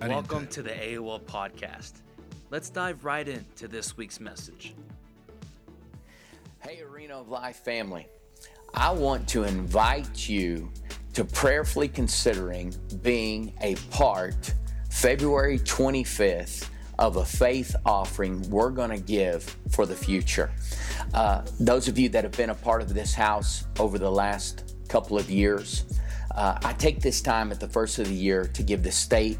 Welcome to the AOL podcast. Let's dive right into this week's message. Hey, Arena of Life family. I want to invite you to prayerfully considering being a part February 25th of a faith offering we're going to give for the future. Uh, those of you that have been a part of this house over the last couple of years, uh, I take this time at the first of the year to give the state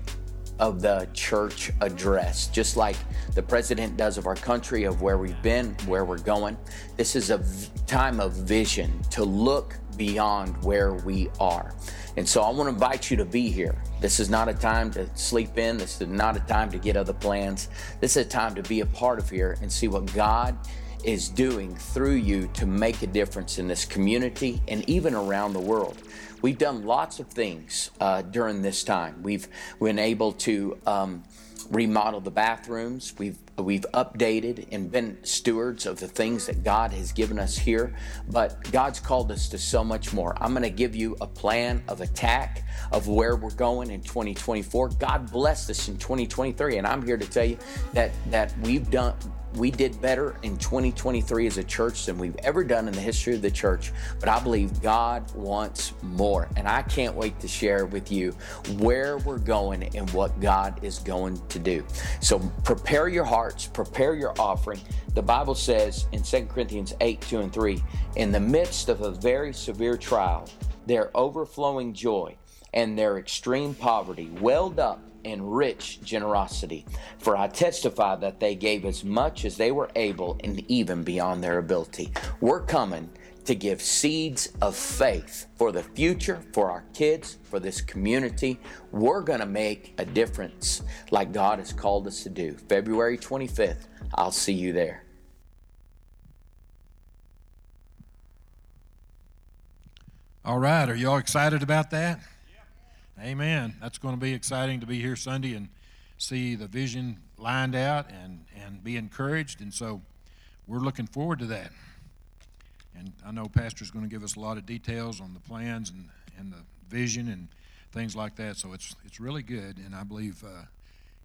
of the church address, just like the president does of our country, of where we've been, where we're going. This is a v- time of vision to look beyond where we are. And so I want to invite you to be here. This is not a time to sleep in. This is not a time to get other plans. This is a time to be a part of here and see what God is doing through you to make a difference in this community and even around the world. We've done lots of things uh, during this time. We've been able to um, remodel the bathrooms. We've we've updated and been stewards of the things that God has given us here. But God's called us to so much more. I'm going to give you a plan of attack of where we're going in 2024. God blessed us in 2023, and I'm here to tell you that that we've done we did better in 2023 as a church than we've ever done in the history of the church. But I believe God wants more. And I can't wait to share with you where we're going and what God is going to do. So prepare your hearts, prepare your offering. The Bible says in 2 Corinthians 8 2 and 3, in the midst of a very severe trial, their overflowing joy and their extreme poverty welled up and rich generosity. For I testify that they gave as much as they were able and even beyond their ability. We're coming to give seeds of faith for the future, for our kids, for this community. We're going to make a difference like God has called us to do. February 25th, I'll see you there. All right, are y'all excited about that? Amen. That's going to be exciting to be here Sunday and see the vision lined out and, and be encouraged. And so we're looking forward to that. And I know Pastor's going to give us a lot of details on the plans and, and the vision and things like that. So it's, it's really good. And I believe, uh,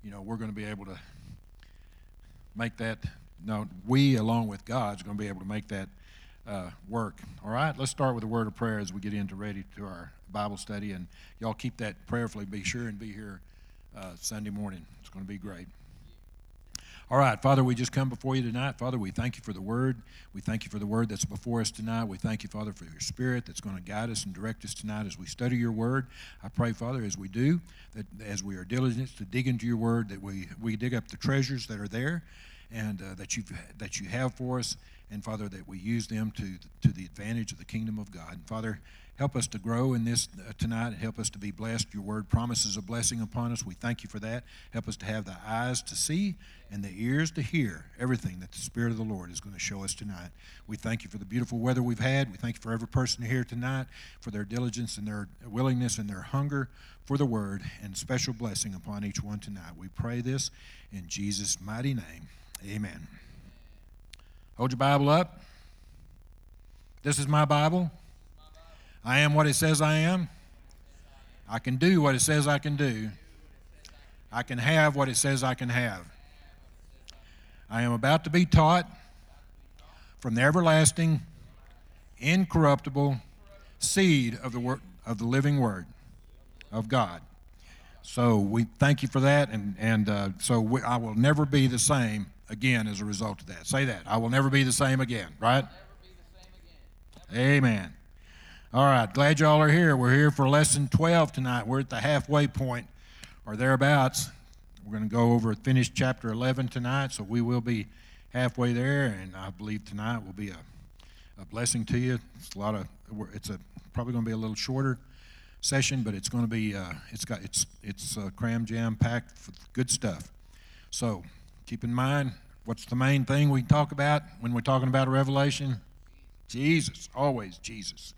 you know, we're going to be able to make that, no, we along with God's going to be able to make that uh, work. All right, let's start with a word of prayer as we get into ready to our Bible study, and y'all keep that prayerfully. Be sure and be here uh, Sunday morning. It's going to be great. All right, Father, we just come before you tonight. Father, we thank you for the word. We thank you for the word that's before us tonight. We thank you, Father, for your spirit that's going to guide us and direct us tonight as we study your word. I pray, Father, as we do, that as we are diligent to dig into your word, that we, we dig up the treasures that are there and uh, that, you've, that you have for us and Father, that we use them to, to the advantage of the kingdom of God. And Father, help us to grow in this uh, tonight help us to be blessed. Your word promises a blessing upon us. We thank you for that. Help us to have the eyes to see and the ears to hear everything that the Spirit of the Lord is going to show us tonight. We thank you for the beautiful weather we've had. We thank you for every person here tonight, for their diligence and their willingness and their hunger for the word, and special blessing upon each one tonight. We pray this in Jesus' mighty name. Amen. Hold your Bible up. This is my Bible. I am what it says I am. I can do what it says I can do. I can have what it says I can have. I am about to be taught from the everlasting, incorruptible seed of the word, of the living word of God. So we thank you for that, and and uh, so we, I will never be the same again as a result of that. Say that. I will never be the same again, right? Amen. All right, glad y'all are here. We're here for lesson 12 tonight. We're at the halfway point or thereabouts. We're going to go over finish chapter 11 tonight, so we will be halfway there, and I believe tonight will be a, a blessing to you. It's a lot of it's a probably going to be a little shorter session, but it's going to be uh, it's got it's it's uh, cram jam packed with good stuff. So Keep in mind, what's the main thing we talk about when we're talking about revelation? Jesus, always Jesus.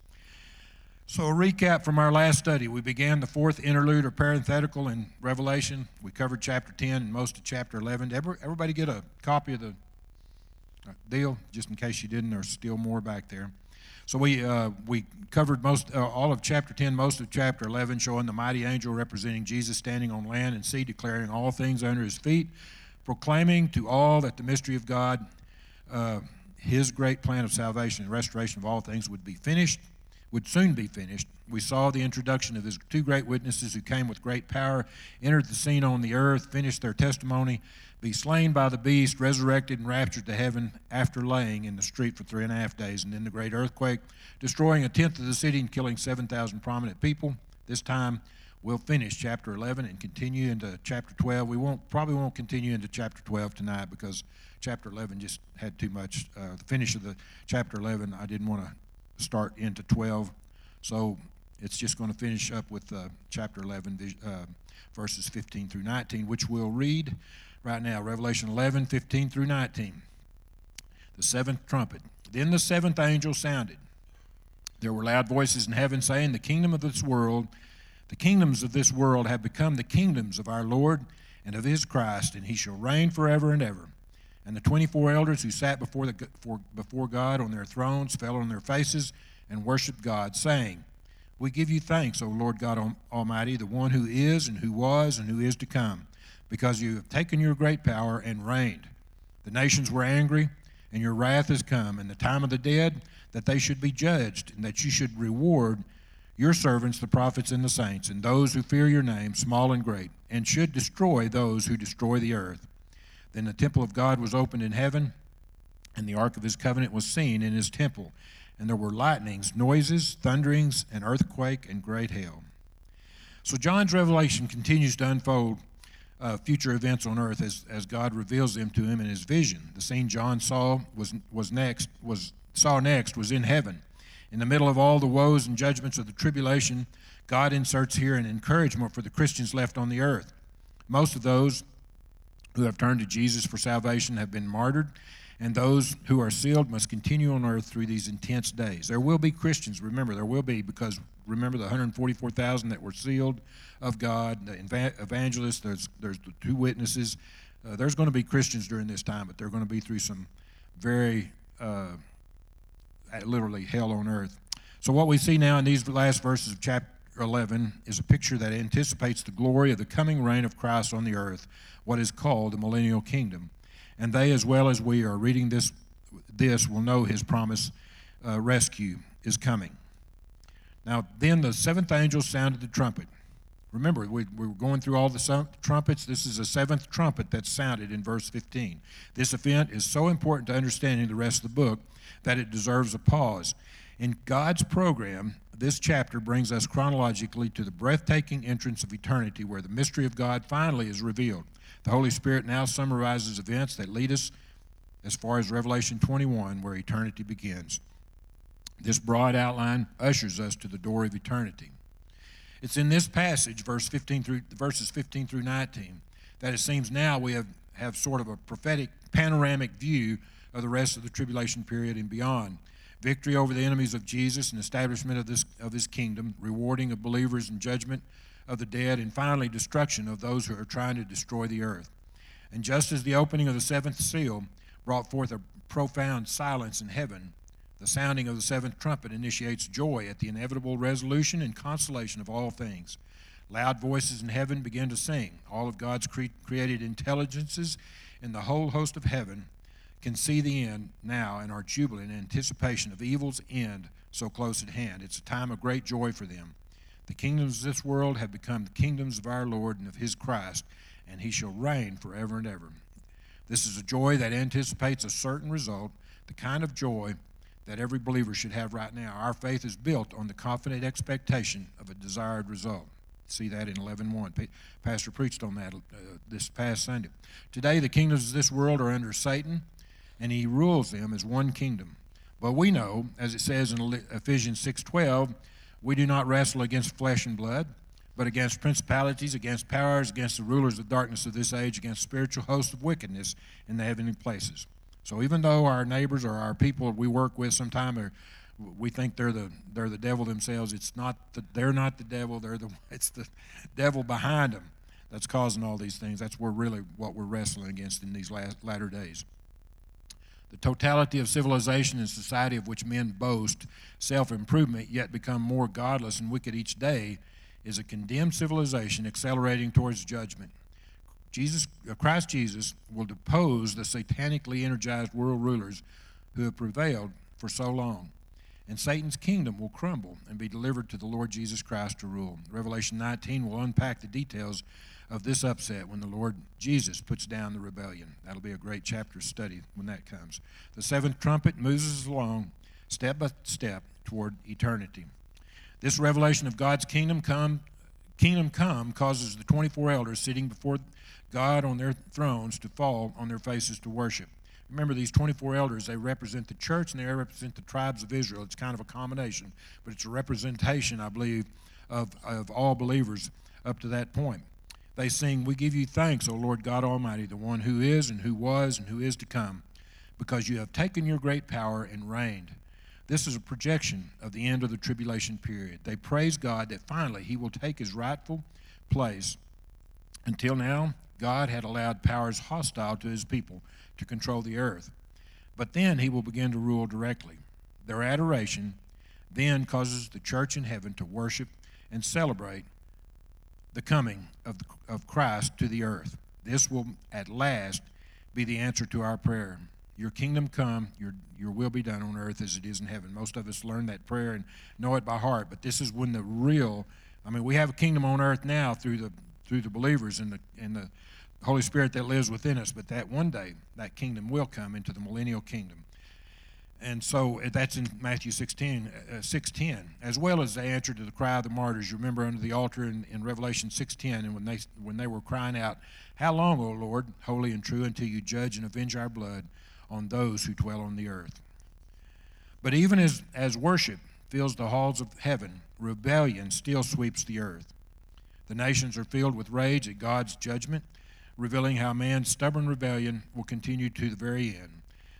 So, a recap from our last study. We began the fourth interlude or parenthetical in Revelation. We covered chapter 10 and most of chapter 11. Everybody get a copy of the uh, deal, just in case you didn't, there's still more back there. So, we, uh, we covered most uh, all of chapter 10, most of chapter 11, showing the mighty angel representing Jesus standing on land and sea, declaring all things under his feet, proclaiming to all that the mystery of God, uh, his great plan of salvation and restoration of all things, would be finished, would soon be finished. We saw the introduction of his two great witnesses who came with great power, entered the scene on the earth, finished their testimony, be slain by the beast, resurrected and raptured to heaven after laying in the street for three and a half days, and then the great earthquake, destroying a tenth of the city and killing 7,000 prominent people. This time we'll finish chapter 11 and continue into chapter 12. We won't probably won't continue into chapter 12 tonight because chapter 11 just had too much. Uh, the finish of the chapter 11, I didn't want to start into 12, so it's just going to finish up with uh, chapter 11, uh, verses 15 through 19, which we'll read right now Revelation 11, 15 through 19. The seventh trumpet. Then the seventh angel sounded. There were loud voices in heaven saying, The kingdom of this world, the kingdoms of this world have become the kingdoms of our Lord and of his Christ, and he shall reign forever and ever. And the 24 elders who sat before, the, for, before God on their thrones fell on their faces and worshiped God, saying, We give you thanks, O Lord God Almighty, the one who is and who was and who is to come because you have taken your great power and reigned. The nations were angry, and your wrath has come, and the time of the dead, that they should be judged, and that you should reward your servants, the prophets and the saints, and those who fear your name, small and great, and should destroy those who destroy the earth. Then the temple of God was opened in heaven, and the ark of his covenant was seen in his temple. And there were lightnings, noises, thunderings, an earthquake, and great hail. So John's revelation continues to unfold uh, future events on earth as, as God reveals them to him in his vision. The scene John saw was, was next was saw next was in heaven. In the middle of all the woes and judgments of the tribulation, God inserts here an encouragement for the Christians left on the earth. Most of those who have turned to Jesus for salvation have been martyred, and those who are sealed must continue on earth through these intense days. There will be Christians, remember, there will be, because remember the 144,000 that were sealed of God, the evangelists, there's, there's the two witnesses. Uh, there's going to be Christians during this time, but they're going to be through some very, uh, literally, hell on earth. So, what we see now in these last verses of chapter 11 is a picture that anticipates the glory of the coming reign of Christ on the earth, what is called the millennial kingdom. And they, as well as we are reading this, this will know his promise uh, rescue is coming. Now, then the seventh angel sounded the trumpet. Remember, we, we were going through all the trumpets. This is the seventh trumpet that sounded in verse 15. This event is so important to understanding the rest of the book that it deserves a pause. In God's program, this chapter brings us chronologically to the breathtaking entrance of eternity where the mystery of God finally is revealed. The Holy Spirit now summarizes events that lead us as far as Revelation 21, where eternity begins. This broad outline ushers us to the door of eternity. It's in this passage, verse 15 through, verses 15 through 19, that it seems now we have, have sort of a prophetic panoramic view of the rest of the tribulation period and beyond. Victory over the enemies of Jesus and establishment of, this, of his kingdom, rewarding of believers and judgment of the dead, and finally destruction of those who are trying to destroy the earth. And just as the opening of the seventh seal brought forth a profound silence in heaven, the sounding of the seventh trumpet initiates joy at the inevitable resolution and consolation of all things. Loud voices in heaven begin to sing. All of God's cre- created intelligences and the whole host of heaven can see the end now and are jubilant in anticipation of evil's end so close at hand. It's a time of great joy for them. The kingdoms of this world have become the kingdoms of our Lord and of his Christ, and he shall reign forever and ever. This is a joy that anticipates a certain result, the kind of joy that every believer should have right now. Our faith is built on the confident expectation of a desired result. See that in 11.1. Pastor preached on that uh, this past Sunday. Today, the kingdoms of this world are under Satan, and he rules them as one kingdom. But we know, as it says in Ephesians 6.12, we do not wrestle against flesh and blood, but against principalities, against powers, against the rulers of darkness of this age, against spiritual hosts of wickedness in the heavenly places. So even though our neighbors or our people we work with sometimes are we think they're the they're the devil themselves. It's not the, they're not the devil. They're the it's the devil behind them that's causing all these things. That's where really what we're wrestling against in these last, latter days. The totality of civilization and society of which men boast self improvement, yet become more godless and wicked each day, is a condemned civilization accelerating towards judgment. Jesus, uh, Christ Jesus will depose the satanically energized world rulers who have prevailed for so long. And Satan's kingdom will crumble and be delivered to the Lord Jesus Christ to rule. Revelation 19 will unpack the details of this upset when the Lord Jesus puts down the rebellion. That'll be a great chapter study when that comes. The seventh trumpet moves us along step by step toward eternity. This revelation of God's kingdom come kingdom come causes the 24 elders sitting before God on their thrones to fall on their faces to worship. Remember, these 24 elders, they represent the church and they represent the tribes of Israel. It's kind of a combination, but it's a representation, I believe, of, of all believers up to that point. They sing, We give you thanks, O Lord God Almighty, the one who is and who was and who is to come, because you have taken your great power and reigned. This is a projection of the end of the tribulation period. They praise God that finally he will take his rightful place. Until now, God had allowed powers hostile to his people to control the earth. But then he will begin to rule directly. Their adoration then causes the church in heaven to worship and celebrate the coming of, the, of Christ to the earth. This will at last be the answer to our prayer. Your kingdom come, your, your will be done on earth as it is in heaven. Most of us learn that prayer and know it by heart, but this is when the real, I mean, we have a kingdom on earth now through the, through the believers and the, and the Holy Spirit that lives within us, but that one day, that kingdom will come into the millennial kingdom. And so uh, that's in Matthew 16, uh, 6.10, as well as the answer to the cry of the martyrs. You remember under the altar in, in Revelation 6.10, and when they, when they were crying out, How long, O Lord, holy and true, until you judge and avenge our blood on those who dwell on the earth. But even as, as worship fills the halls of heaven, rebellion still sweeps the earth. The nations are filled with rage at God's judgment, revealing how man's stubborn rebellion will continue to the very end.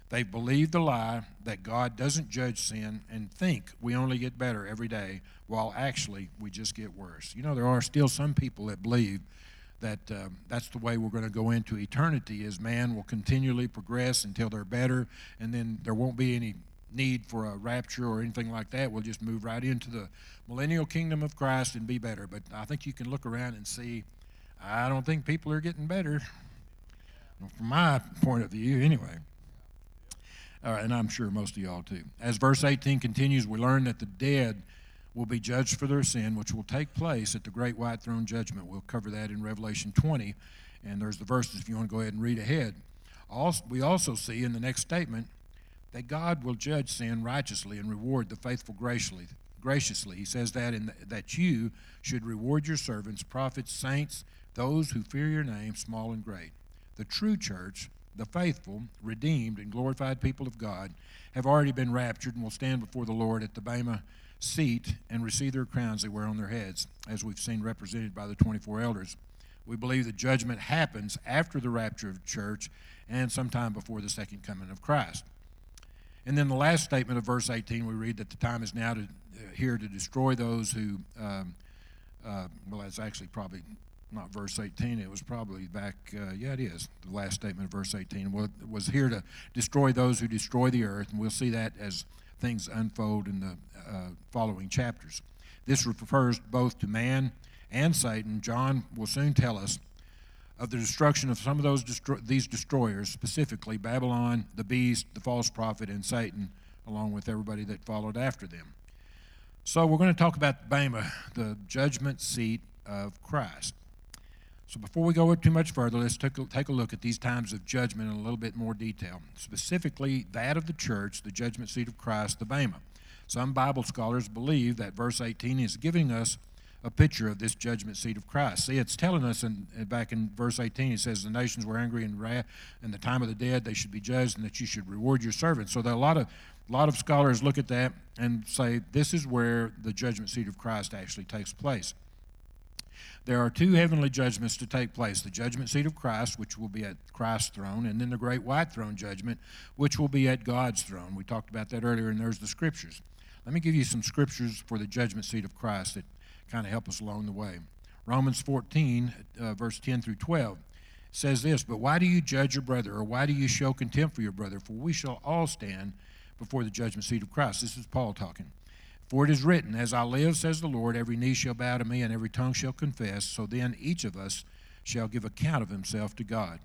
They believe the lie that God doesn't judge sin and think we only get better every day, while actually we just get worse. You know, there are still some people that believe that um, that's the way we're going to go into eternity is man will continually progress until they're better and then there won't be any need for a rapture or anything like that. We'll just move right into the millennial kingdom of christ and be better. But i think you can look around and see i don't think people are getting better. From my point of view anyway right and i'm sure most of y'all too as verse 18 continues we learn that the dead will be judged for their sin, which will take place at the great white throne judgment. We'll cover that in Revelation 20, and there's the verses if you want to go ahead and read ahead. Also, we also see in the next statement that God will judge sin righteously and reward the faithful graciously. Graciously, he says that in the, that you should reward your servants, prophets, saints, those who fear your name, small and great. The true church, the faithful, redeemed, and glorified people of God, have already been raptured and will stand before the Lord at the Bema seat and receive their crowns they wear on their heads, as we've seen represented by the 24 elders. We believe the judgment happens after the rapture of the church and sometime before the second coming of Christ. And then the last statement of verse 18, we read that the time is now to, uh, here to destroy those who, um, uh, well, that's actually probably not verse 18. It was probably back, uh, yeah, it is, the last statement of verse 18. Well, was here to destroy those who destroy the earth, and we'll see that as things unfold in the uh, following chapters. This refers both to man and Satan. John will soon tell us of the destruction of some of those destro- these destroyers, specifically Babylon, the beast, the false prophet, and Satan, along with everybody that followed after them. So we're going to talk about Bema, the judgment seat of Christ. So before we go too much further, let's take a, take a look at these times of judgment in a little bit more detail. Specifically, that of the church, the judgment seat of Christ, the Bema. Some Bible scholars believe that verse 18 is giving us a picture of this judgment seat of Christ. See, it's telling us in, back in verse 18, it says, The nations were angry and wrath, and the time of the dead they should be judged, and that you should reward your servants. So there are a lot of a lot of scholars look at that and say this is where the judgment seat of Christ actually takes place there are two heavenly judgments to take place the judgment seat of Christ, which will be at Christ's throne, and then the great white throne judgment, which will be at God's throne. We talked about that earlier, and there's the scriptures. Let me give you some scriptures for the judgment seat of Christ that kind of help us along the way. Romans 14, uh, verse 10 through 12. says this, But why do you judge your brother, or why do you show contempt for your brother? For we shall all stand before the judgment seat of Christ. This is Paul talking. For it is written, As I live, says the Lord, every knee shall bow to me, and every tongue shall confess. So then each of us shall give account of himself to God.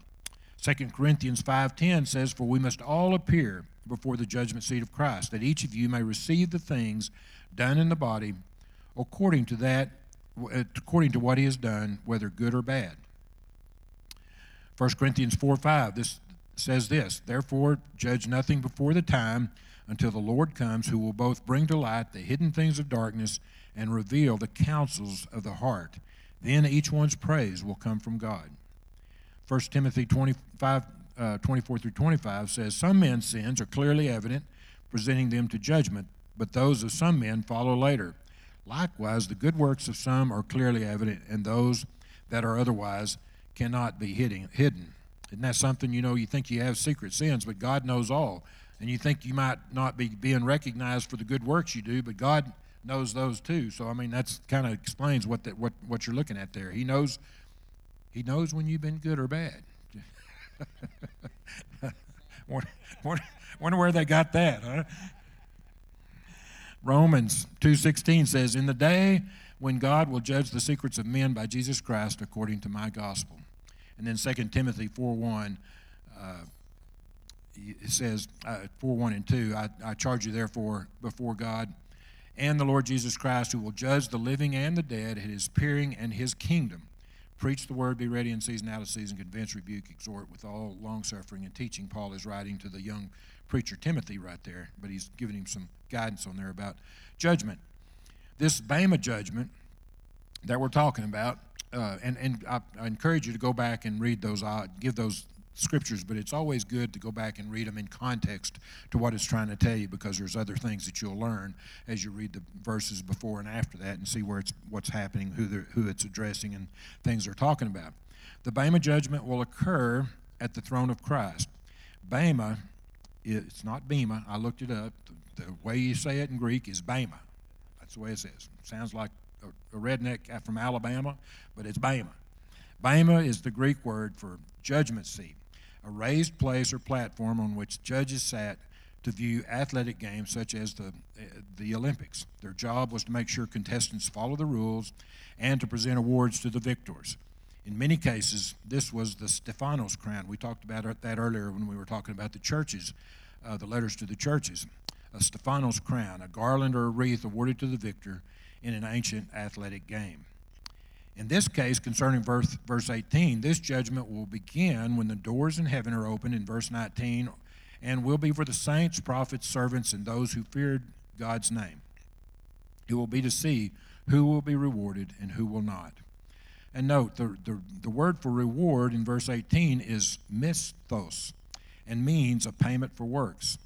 2 Corinthians 5:10 says, "For we must all appear before the judgment seat of Christ, that each of you may receive the things done in the body according to that uh, according to what he has done, whether good or bad." 1 Corinthians 4:5 this says this, "Therefore judge nothing before the time until the Lord comes, who will both bring to light the hidden things of darkness and reveal the counsels of the heart. Then each one's praise will come from God." 1 Timothy 25, uh, 24 through 25 says, Some men's sins are clearly evident, presenting them to judgment, but those of some men follow later. Likewise, the good works of some are clearly evident, and those that are otherwise cannot be hidden. Isn't that something, you know, you think you have secret sins, but God knows all. And you think you might not be being recognized for the good works you do, but God knows those too. So, I mean, that's kind of explains what, that, what, what you're looking at there. He knows he knows when you've been good or bad. wonder, where they got that, huh? Romans 2:16 says, "In the day when God will judge the secrets of men by Jesus Christ according to my gospel." And then 2 Timothy 4:1 uh, it says uh, 4:1 and 2, I, I charge you therefore before God and the Lord Jesus Christ who will judge the living and the dead at his appearing and his kingdom. Preach the word, be ready in season, out of season, convince, rebuke, exhort with all long suffering and teaching. Paul is writing to the young preacher Timothy right there, but he's giving him some guidance on there about judgment. This Bema judgment that we're talking about, uh, and, and I, I, encourage you to go back and read those, uh, give those scriptures, but it's always good to go back and read them in context to what it's trying to tell you because there's other things that you'll learn as you read the verses before and after that and see where it's what's happening, who who it's addressing, and things they're talking about. The Bema judgment will occur at the throne of Christ. Bema, it's not Bema. I looked it up. The, the way you say it in Greek is Bema. That's the way it says. Sounds like a, a redneck from Alabama, but it's Bema. Bema is the Greek word for judgment seat a raised place or platform on which judges sat to view athletic games such as the, the Olympics. Their job was to make sure contestants follow the rules and to present awards to the victors. In many cases, this was the Stephanos crown. We talked about that earlier when we were talking about the churches, uh, the letters to the churches. A Stephanos crown, a garland or a wreath awarded to the victor in an ancient athletic game. In this case, concerning verse, verse 18, this judgment will begin when the doors in heaven are opened in verse 19 and will be for the saints, prophets, servants, and those who feared God's name. It will be to see who will be rewarded and who will not. And note, the, the, the word for reward in verse 18 is misthos and means a payment for works.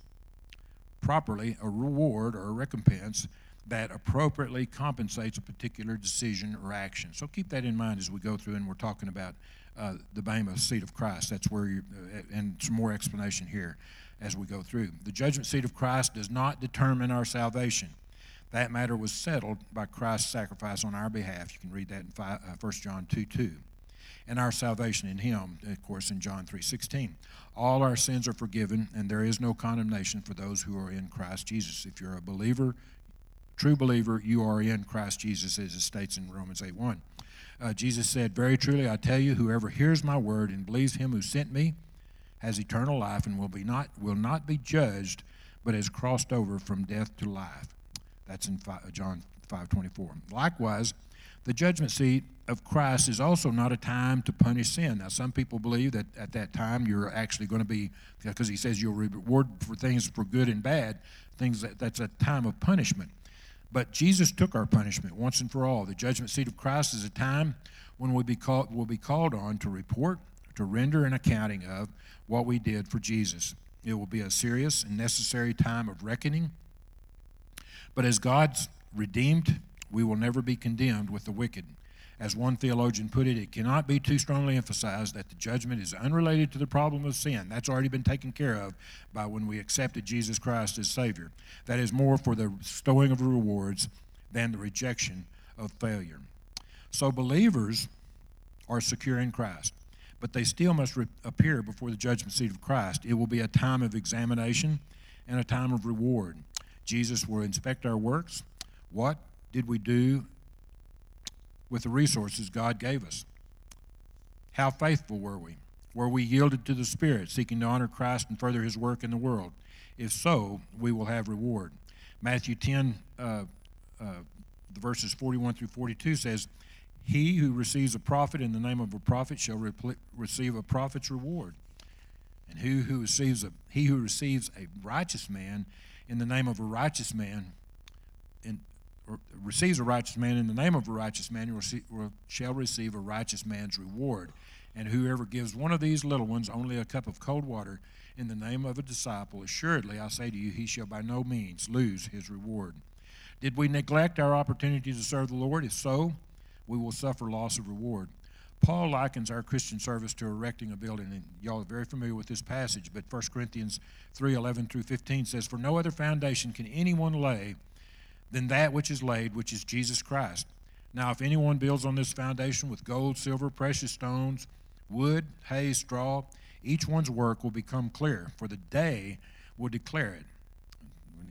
Properly, a reward or a recompense that appropriately compensates a particular decision or action. So keep that in mind as we go through and we're talking about uh, the Bema seat of Christ. That's where you, uh, and some more explanation here as we go through. The judgment seat of Christ does not determine our salvation. That matter was settled by Christ's sacrifice on our behalf. You can read that in 5, uh, 1 John 2 2. And our salvation in Him, of course, in John 3 16. All our sins are forgiven, and there is no condemnation for those who are in Christ Jesus. If you're a believer, true believer, you are in Christ Jesus, as it states in Romans 8 1. Uh, Jesus said, Very truly, I tell you, whoever hears my word and believes him who sent me has eternal life and will, be not, will not be judged, but has crossed over from death to life. That's in John 5 24. Likewise, the judgment seat of Christ is also not a time to punish sin. Now, some people believe that at that time you're actually going to be, because he says you'll reward for things for good and bad, things that, that's a time of punishment. But Jesus took our punishment once and for all. The judgment seat of Christ is a time when we'll be, called, we'll be called on to report, to render an accounting of what we did for Jesus. It will be a serious and necessary time of reckoning. But as God's redeemed, we will never be condemned with the wicked. As one theologian put it, it cannot be too strongly emphasized that the judgment is unrelated to the problem of sin. That's already been taken care of by when we accepted Jesus Christ as Savior. That is more for the stowing of rewards than the rejection of failure. So believers are secure in Christ. but they still must re- appear before the judgment seat of Christ. It will be a time of examination and a time of reward. Jesus will inspect our works. What did we do with the resources God gave us? How faithful were we? Were we yielded to the Spirit, seeking to honor Christ and further His work in the world? If so, we will have reward. Matthew 10, uh, uh, verses 41 through 42 says, He who receives a prophet in the name of a prophet shall receive a prophet's reward. And who, who receives a, he who receives a righteous man in the name of a righteous man, receives a righteous man in the name of a righteous man, shall receive a righteous man's reward. And whoever gives one of these little ones only a cup of cold water in the name of a disciple, assuredly I say to you, he shall by no means lose his reward. Did we neglect our opportunity to serve the Lord? If so, we will suffer loss of reward. Paul likens our Christian service to erecting a building, and y'all are very familiar with this passage, but 1 Corinthians 3 11 through 15 says, For no other foundation can anyone lay than that which is laid, which is Jesus Christ. Now, if anyone builds on this foundation with gold, silver, precious stones, wood, hay, straw, each one's work will become clear, for the day will declare it.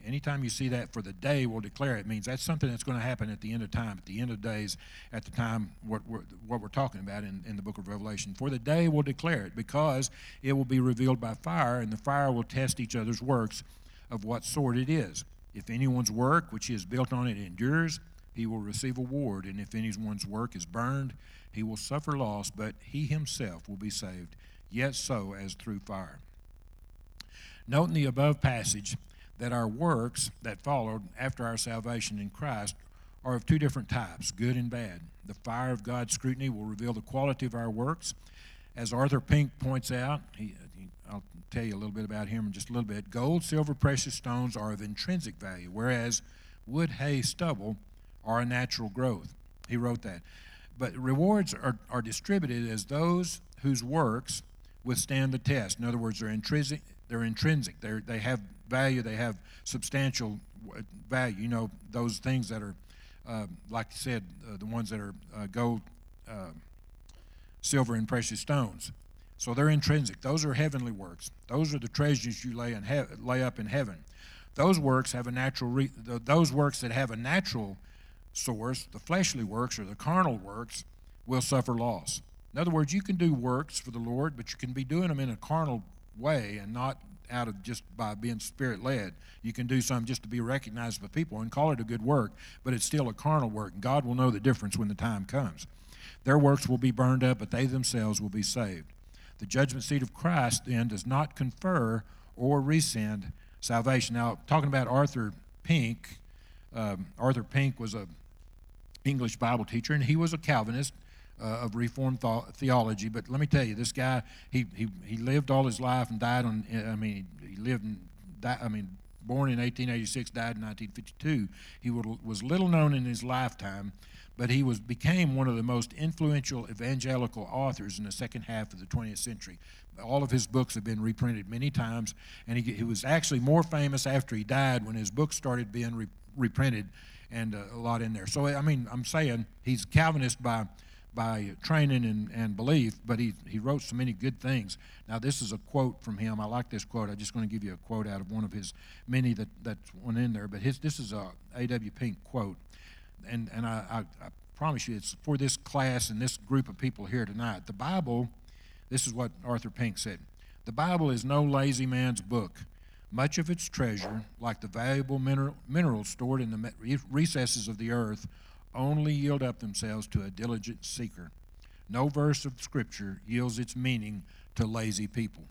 Anytime you see that for the day will declare it, means that's something that's going to happen at the end of time, at the end of days, at the time what we're, what we're talking about in, in the book of Revelation. For the day will declare it, because it will be revealed by fire, and the fire will test each other's works of what sort it is. If anyone's work which he has built on it endures, he will receive a reward, and if anyone's work is burned, he will suffer loss, but he himself will be saved, yet so as through fire. Note in the above passage that our works that followed after our salvation in Christ are of two different types, good and bad. The fire of God's scrutiny will reveal the quality of our works. As Arthur Pink points out, he, I'll tell you a little bit about him in just a little bit. Gold, silver, precious stones are of intrinsic value, whereas wood, hay, stubble are a natural growth. He wrote that. But rewards are, are distributed as those whose works withstand the test. In other words, they're intrinsic. They're intrinsic. They're, they have value. They have substantial value. You know, those things that are, uh, like I said, uh, the ones that are uh, gold, uh, silver, and precious stones. So they're intrinsic. Those are heavenly works. Those are the treasures you lay, in lay up in heaven. Those works have a natural. Re- those works that have a natural source, the fleshly works or the carnal works, will suffer loss. In other words, you can do works for the Lord, but you can be doing them in a carnal way and not out of just by being spirit led. You can do some just to be recognized by people and call it a good work, but it's still a carnal work. And God will know the difference when the time comes. Their works will be burned up, but they themselves will be saved. The judgment seat of Christ then does not confer or rescind salvation. Now, talking about Arthur Pink, um, Arthur Pink was a English Bible teacher, and he was a Calvinist uh, of Reformed th- theology. But let me tell you, this guy, he, he, he lived all his life and died on, I mean, he lived and died, I mean, born in 1886, died in 1952. He was little known in his lifetime, but he was became one of the most influential evangelical authors in the second half of the 20th century. All of his books have been reprinted many times, and he, he was actually more famous after he died when his books started being re- reprinted and uh, a lot in there. So, I mean, I'm saying he's Calvinist by by training and, and belief, but he, he wrote so many good things. Now, this is a quote from him. I like this quote. I'm just going to give you a quote out of one of his many that, that went in there. But his, this is a A.W. Pink quote. And, and I, I, I promise you, it's for this class and this group of people here tonight. The Bible, this is what Arthur Pink said The Bible is no lazy man's book. Much of its treasure, like the valuable mineral, minerals stored in the recesses of the earth, only yield up themselves to a diligent seeker. No verse of Scripture yields its meaning to lazy people.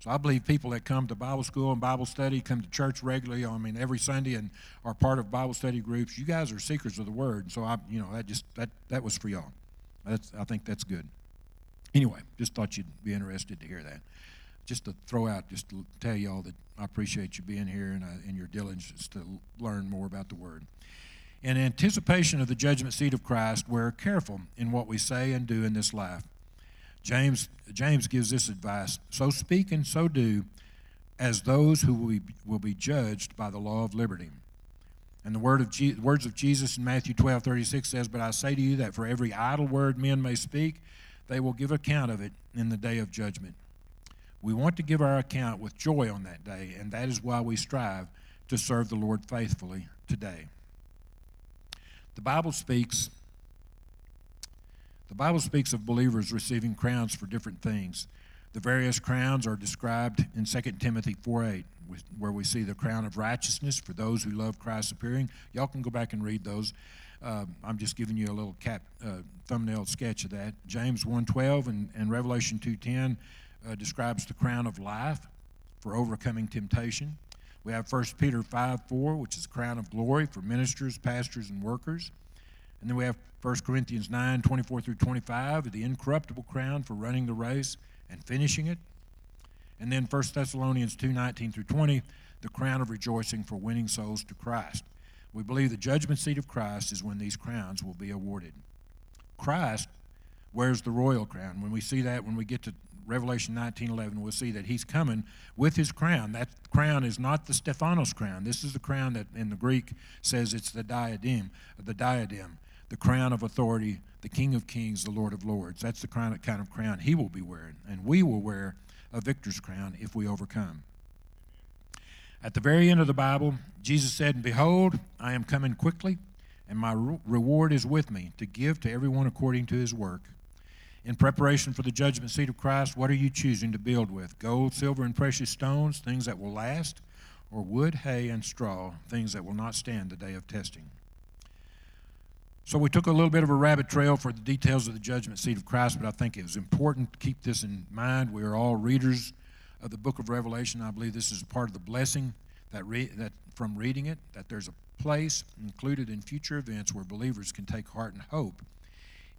So I believe people that come to Bible school and Bible study, come to church regularly, I mean every Sunday, and are part of Bible study groups. You guys are seekers of the Word. So I, you know, that just that that was for y'all. That's I think that's good. Anyway, just thought you'd be interested to hear that. Just to throw out, just to tell y'all that I appreciate you being here and, uh, and your diligence to learn more about the Word. In anticipation of the judgment seat of Christ, we're careful in what we say and do in this life. James, James gives this advice So speak and so do as those who will be, will be judged by the law of liberty. And the word of Je- words of Jesus in Matthew 12 36 says, But I say to you that for every idle word men may speak, they will give account of it in the day of judgment. We want to give our account with joy on that day, and that is why we strive to serve the Lord faithfully today. The Bible speaks the Bible speaks of believers receiving crowns for different things. The various crowns are described in 2 Timothy 4:8, where we see the crown of righteousness for those who love Christ appearing. Y'all can go back and read those. Uh, I'm just giving you a little cap uh, thumbnail sketch of that. James 1:12 and, and Revelation 2:10 uh, describes the crown of life for overcoming temptation. We have 1 Peter 5:4, which is crown of glory for ministers, pastors, and workers. And then we have 1 Corinthians 9 24 through 25, the incorruptible crown for running the race and finishing it. And then 1 Thessalonians 2 19 through 20, the crown of rejoicing for winning souls to Christ. We believe the judgment seat of Christ is when these crowns will be awarded. Christ wears the royal crown. When we see that, when we get to Revelation 19:11, we'll see that he's coming with his crown. That crown is not the Stephanos crown. This is the crown that in the Greek says it's the diadem, the diadem, the crown of authority, the King of Kings, the Lord of Lords. That's the kind of crown he will be wearing, and we will wear a victor's crown if we overcome. At the very end of the Bible, Jesus said, "And behold, I am coming quickly, and my reward is with me to give to everyone according to his work." In preparation for the judgment seat of Christ, what are you choosing to build with? Gold, silver, and precious stones, things that will last, or wood, hay, and straw, things that will not stand the day of testing? So we took a little bit of a rabbit trail for the details of the judgment seat of Christ, but I think it was important to keep this in mind. We are all readers of the book of Revelation. I believe this is part of the blessing that, re- that from reading it, that there's a place included in future events where believers can take heart and hope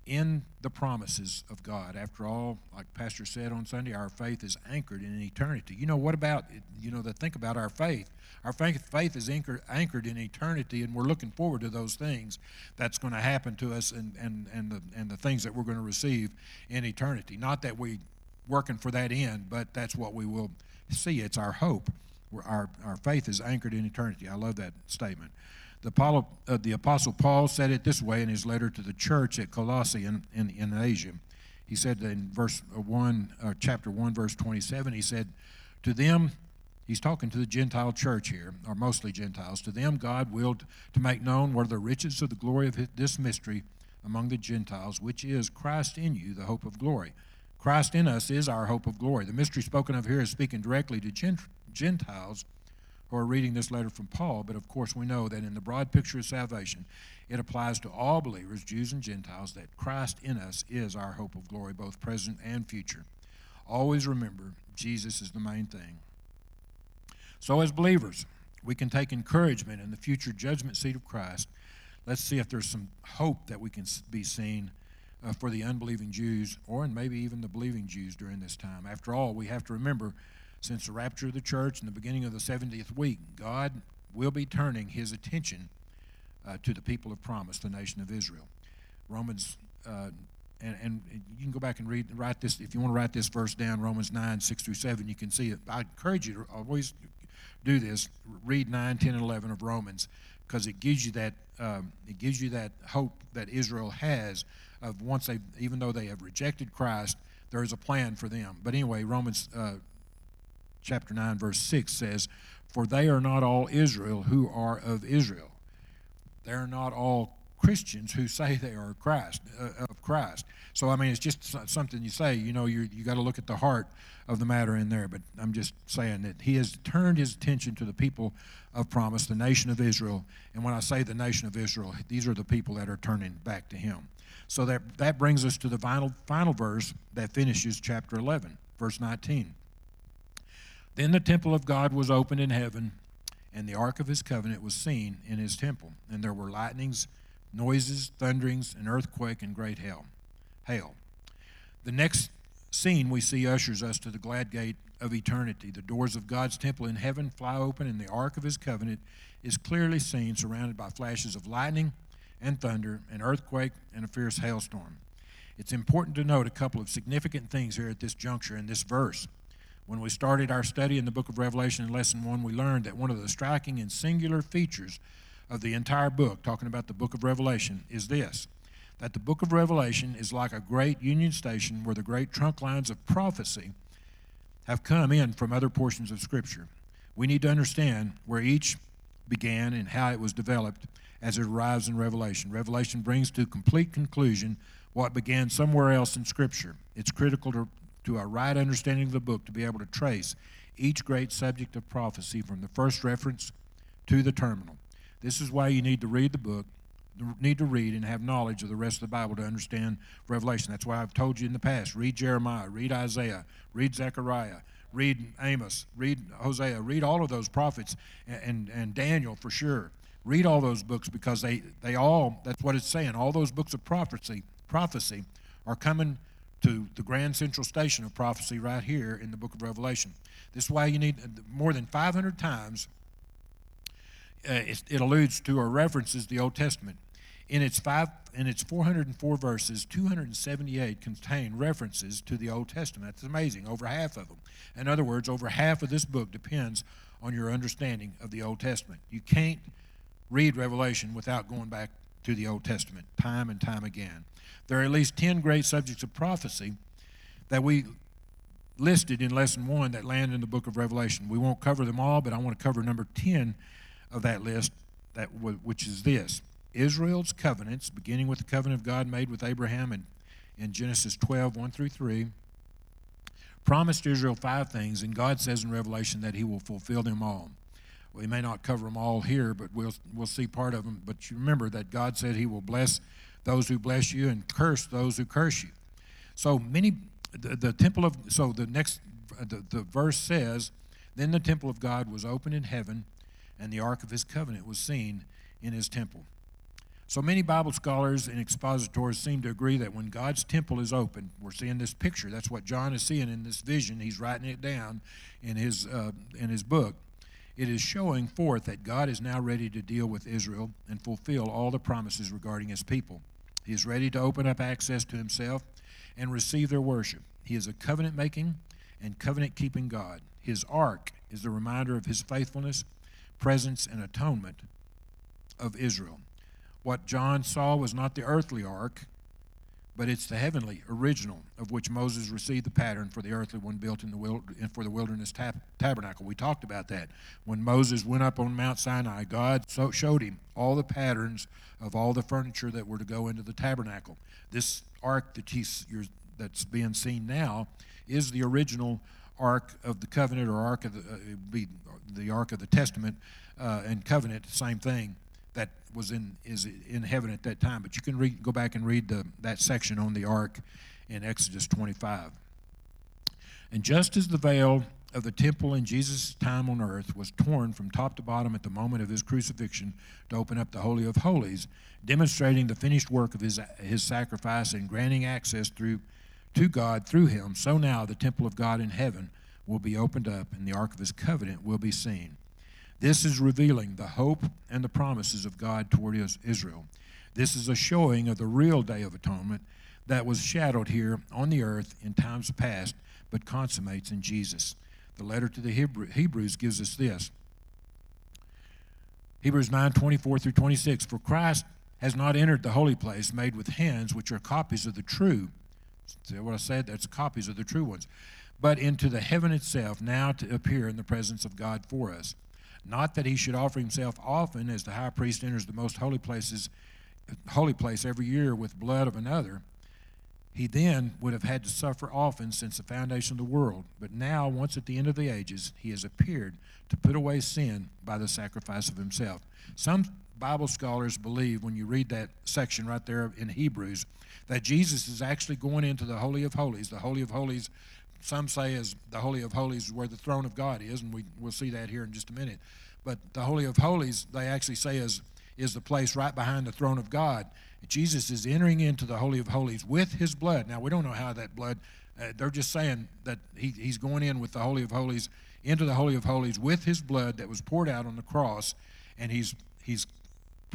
in the promises of God. After all, like Pastor said on Sunday, our faith is anchored in eternity. You know, what about, you know, to think about our faith? Our faith, faith is anchored, anchored in eternity, and we're looking forward to those things that's going to happen to us and, and, and, the, and the things that we're going to receive in eternity. Not that we're working for that end, but that's what we will see. It's our hope. Our, our faith is anchored in eternity. I love that statement. The, Apollo, uh, the Apostle Paul said it this way in his letter to the church at Colossae in, in, in Asia. He said in verse 1, uh, chapter 1, verse 27, he said, To them, he's talking to the Gentile church here, or mostly Gentiles, to them God willed to make known what are the riches of the glory of this mystery among the Gentiles, which is Christ in you, the hope of glory. Christ in us is our hope of glory. The mystery spoken of here is speaking directly to Gentiles who are reading this letter from Paul, but of course we know that in the broad picture of salvation, it applies to all believers, Jews and Gentiles, that Christ in us is our hope of glory, both present and future. Always remember, Jesus is the main thing. So, as believers, we can take encouragement in the future judgment seat of Christ. Let's see if there's some hope that we can be seen uh, for the unbelieving Jews, or and maybe even the believing Jews during this time. After all, we have to remember since the rapture of the church and the beginning of the 70th week, God will be turning his attention uh, to the people of promise, the nation of Israel. Romans, uh, and, and you can go back and read, write this, if you want to write this verse down, Romans 9, 6 through 7, you can see it. I encourage you to always do this. Read 9, 10, and 11 of Romans because it gives you that um, it gives you that hope that Israel has of once they even though they have rejected Christ, there is a plan for them. But anyway, Romans uh, chapter 9, verse 6 says, For they are not all Israel who are of Israel. They are not all Christians who say they are Christ uh, of Christ. So I mean, it's just something you say. You know, you you got to look at the heart of the matter in there. But I'm just saying that he has turned his attention to the people of promise, the nation of Israel. And when I say the nation of Israel, these are the people that are turning back to him. So that that brings us to the final final verse that finishes chapter 11, verse 19. Then the temple of God was opened in heaven, and the ark of his covenant was seen in his temple. And there were lightnings, noises, thunderings, an earthquake, and great hail. Hail. The next scene we see ushers us to the glad gate of eternity. The doors of God's temple in heaven fly open, and the ark of his covenant is clearly seen, surrounded by flashes of lightning and thunder, an earthquake, and a fierce hailstorm. It's important to note a couple of significant things here at this juncture in this verse. When we started our study in the book of Revelation in lesson one, we learned that one of the striking and singular features of the entire book, talking about the book of Revelation, is this that the book of Revelation is like a great union station where the great trunk lines of prophecy have come in from other portions of Scripture. We need to understand where each began and how it was developed as it arrives in Revelation. Revelation brings to complete conclusion what began somewhere else in Scripture. It's critical to, to a right understanding of the book to be able to trace each great subject of prophecy from the first reference to the terminal. This is why you need to read the book, need to read and have knowledge of the rest of the Bible to understand Revelation. That's why I've told you in the past read Jeremiah, read Isaiah, read Zechariah, read Amos, read Hosea, read all of those prophets, and, and, and Daniel for sure. Read all those books because they, they all, that's what it's saying, all those books of prophecy, prophecy are coming to the grand central station of prophecy right here in the book of Revelation. This is why you need more than 500 times uh, it, it, alludes to or references the Old Testament. In its, five, in its 404 verses, 278 contain references to the Old Testament. That's amazing, over half of them. In other words, over half of this book depends on your understanding of the Old Testament. You can't read Revelation without going back to the Old Testament time and time again. There are at least 10 great subjects of prophecy that we listed in lesson one that land in the book of Revelation. We won't cover them all, but I want to cover number 10 of that list, that which is this Israel's covenants, beginning with the covenant of God made with Abraham in, in Genesis 12, 1 through 3, promised Israel five things, and God says in Revelation that He will fulfill them all. We may not cover them all here, but we'll, we'll see part of them. But you remember that God said He will bless those who bless you and curse those who curse you. So many, the, the temple of, so the next, the, the verse says, Then the temple of God was opened in heaven, and the ark of His covenant was seen in His temple. So many Bible scholars and expositors seem to agree that when God's temple is open, we're seeing this picture. That's what John is seeing in this vision. He's writing it down in his, uh, in his book. It is showing forth that God is now ready to deal with Israel and fulfill all the promises regarding his people. He is ready to open up access to himself and receive their worship. He is a covenant making and covenant keeping God. His ark is the reminder of his faithfulness, presence, and atonement of Israel. What John saw was not the earthly ark, but it's the heavenly original of which Moses received the pattern for the earthly one built in the wild, for the wilderness tab- tabernacle. We talked about that when Moses went up on Mount Sinai. God so showed him all the patterns of all the furniture that were to go into the tabernacle. This ark that he's, that's being seen now is the original ark of the covenant or ark of the, uh, be the ark of the testament uh, and covenant, same thing that was in is in heaven at that time. But you can read, go back and read the, that section on the ark in Exodus 25. And just as the veil of the temple in Jesus' time on earth was torn from top to bottom at the moment of his crucifixion to open up the Holy of Holies, demonstrating the finished work of his, his sacrifice and granting access through, to God through him, so now the temple of God in heaven will be opened up and the ark of his covenant will be seen. This is revealing the hope and the promises of God toward Israel. This is a showing of the real day of atonement that was shadowed here on the earth in times past, but consummates in Jesus. The letter to the Hebrews gives us this. Hebrews 9 24 through 26. For Christ has not entered the holy place made with hands, which are copies of the true. See what I said? That's copies of the true ones. But into the heaven itself, now to appear in the presence of God for us. Not that he should offer himself often, as the high priest enters the most holy places, holy place every year with blood of another. He then would have had to suffer often since the foundation of the world. But now, once at the end of the ages, he has appeared to put away sin by the sacrifice of himself. Some Bible scholars believe, when you read that section right there in Hebrews, that Jesus is actually going into the Holy of Holies. The Holy of Holies some say is the Holy of Holies is where the throne of God is, and we, we'll see that here in just a minute. But the Holy of Holies, they actually say, is, is the place right behind the throne of God. Jesus is entering into the Holy of Holies with his blood. Now, we don't know how that blood, uh, they're just saying that he, he's going in with the Holy of Holies, into the Holy of Holies with his blood that was poured out on the cross, and he's, he's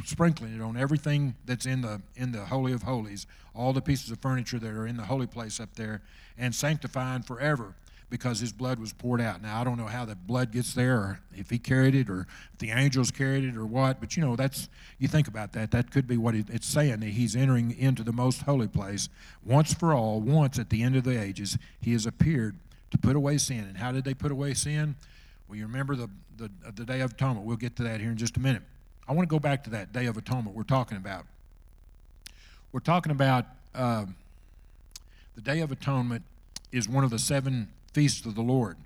sprinkling it on everything that's in the in the holy of holies all the pieces of furniture that are in the holy place up there and sanctifying forever because his blood was poured out. Now, I don't know how the blood gets there, or if he carried it, or if the angels carried it, or what, but you know, that's, you think about that, that could be what it's saying. That he's entering into the most holy place once for all, once at the end of the ages. He has appeared to put away sin. And how did they put away sin? Well, you remember the, the, the Day of Atonement. We'll get to that here in just a minute. I want to go back to that Day of Atonement we're talking about. We're talking about uh, the Day of Atonement is one of the seven feasts of the Lord.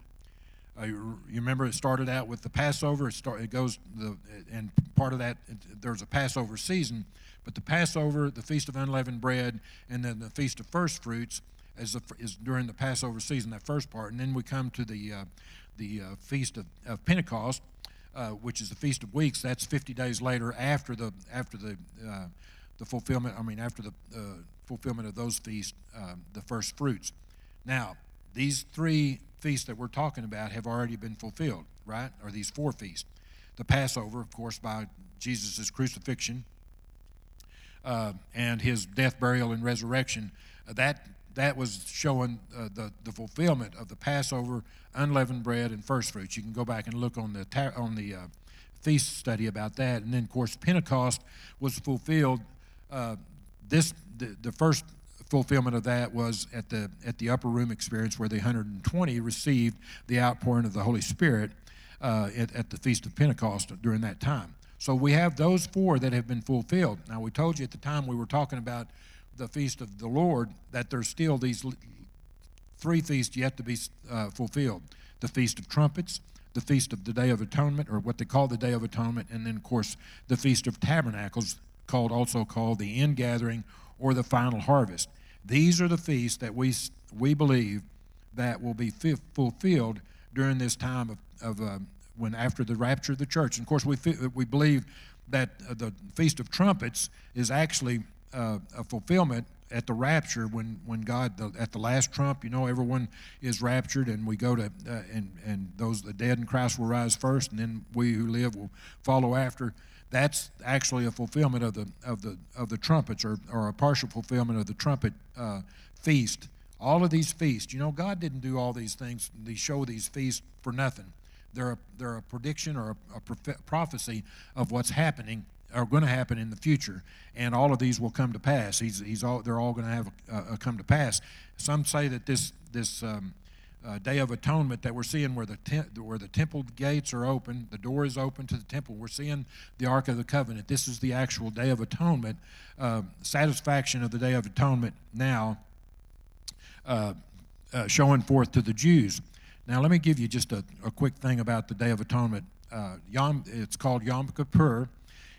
Uh, you remember it started out with the Passover. It, start, it goes the and part of that there's a Passover season, but the Passover, the Feast of Unleavened Bread, and then the Feast of First Fruits is, the, is during the Passover season, that first part, and then we come to the uh, the uh, Feast of, of Pentecost, uh, which is the Feast of Weeks. That's 50 days later after the after the uh, the fulfillment. I mean, after the uh, fulfillment of those feasts, the first fruits. Now, these three feasts that we're talking about have already been fulfilled, right? Or these four feasts. The Passover, of course, by Jesus' crucifixion uh, and his death, burial, and resurrection. Uh, that that was showing uh, the, the fulfillment of the Passover, unleavened bread, and first fruits. You can go back and look on the ta- on the uh, feast study about that. And then, of course, Pentecost was fulfilled. Uh, this the, the first fulfillment of that was at the at the upper room experience where the 120 received the outpouring of the Holy Spirit uh, at, at the feast of Pentecost during that time. So we have those four that have been fulfilled. Now we told you at the time we were talking about the feast of the Lord that there's still these three feasts yet to be uh, fulfilled: the feast of trumpets, the feast of the Day of Atonement, or what they call the Day of Atonement, and then of course the feast of Tabernacles, called also called the Ingathering or the Final Harvest. These are the feasts that we, we believe that will be fulfilled during this time of, of uh, when after the rapture of the church. And of course, we, we believe that uh, the Feast of Trumpets is actually uh, a fulfillment at the rapture when, when God, the, at the last trump, you know, everyone is raptured and we go to, uh, and, and those, the dead in Christ will rise first and then we who live will follow after. That's actually a fulfillment of the of the of the trumpets or, or a partial fulfillment of the trumpet uh, feast. All of these feasts you know god didn't do all these things they show these feasts for nothing. They're a, they're a prediction or a, a prophecy of what's happening are going to happen in the future and all of these will come to pass he's, he's all, they're all going to have a, a come to pass some say that this this um, uh, Day of Atonement that we're seeing where the, te- where the temple gates are open, the door is open to the temple. We're seeing the Ark of the Covenant. This is the actual Day of Atonement, uh, satisfaction of the Day of Atonement now uh, uh showing forth to the Jews. Now, let me give you just a, a quick thing about the Day of Atonement. Uh, Yom, it's called Yom Kippur.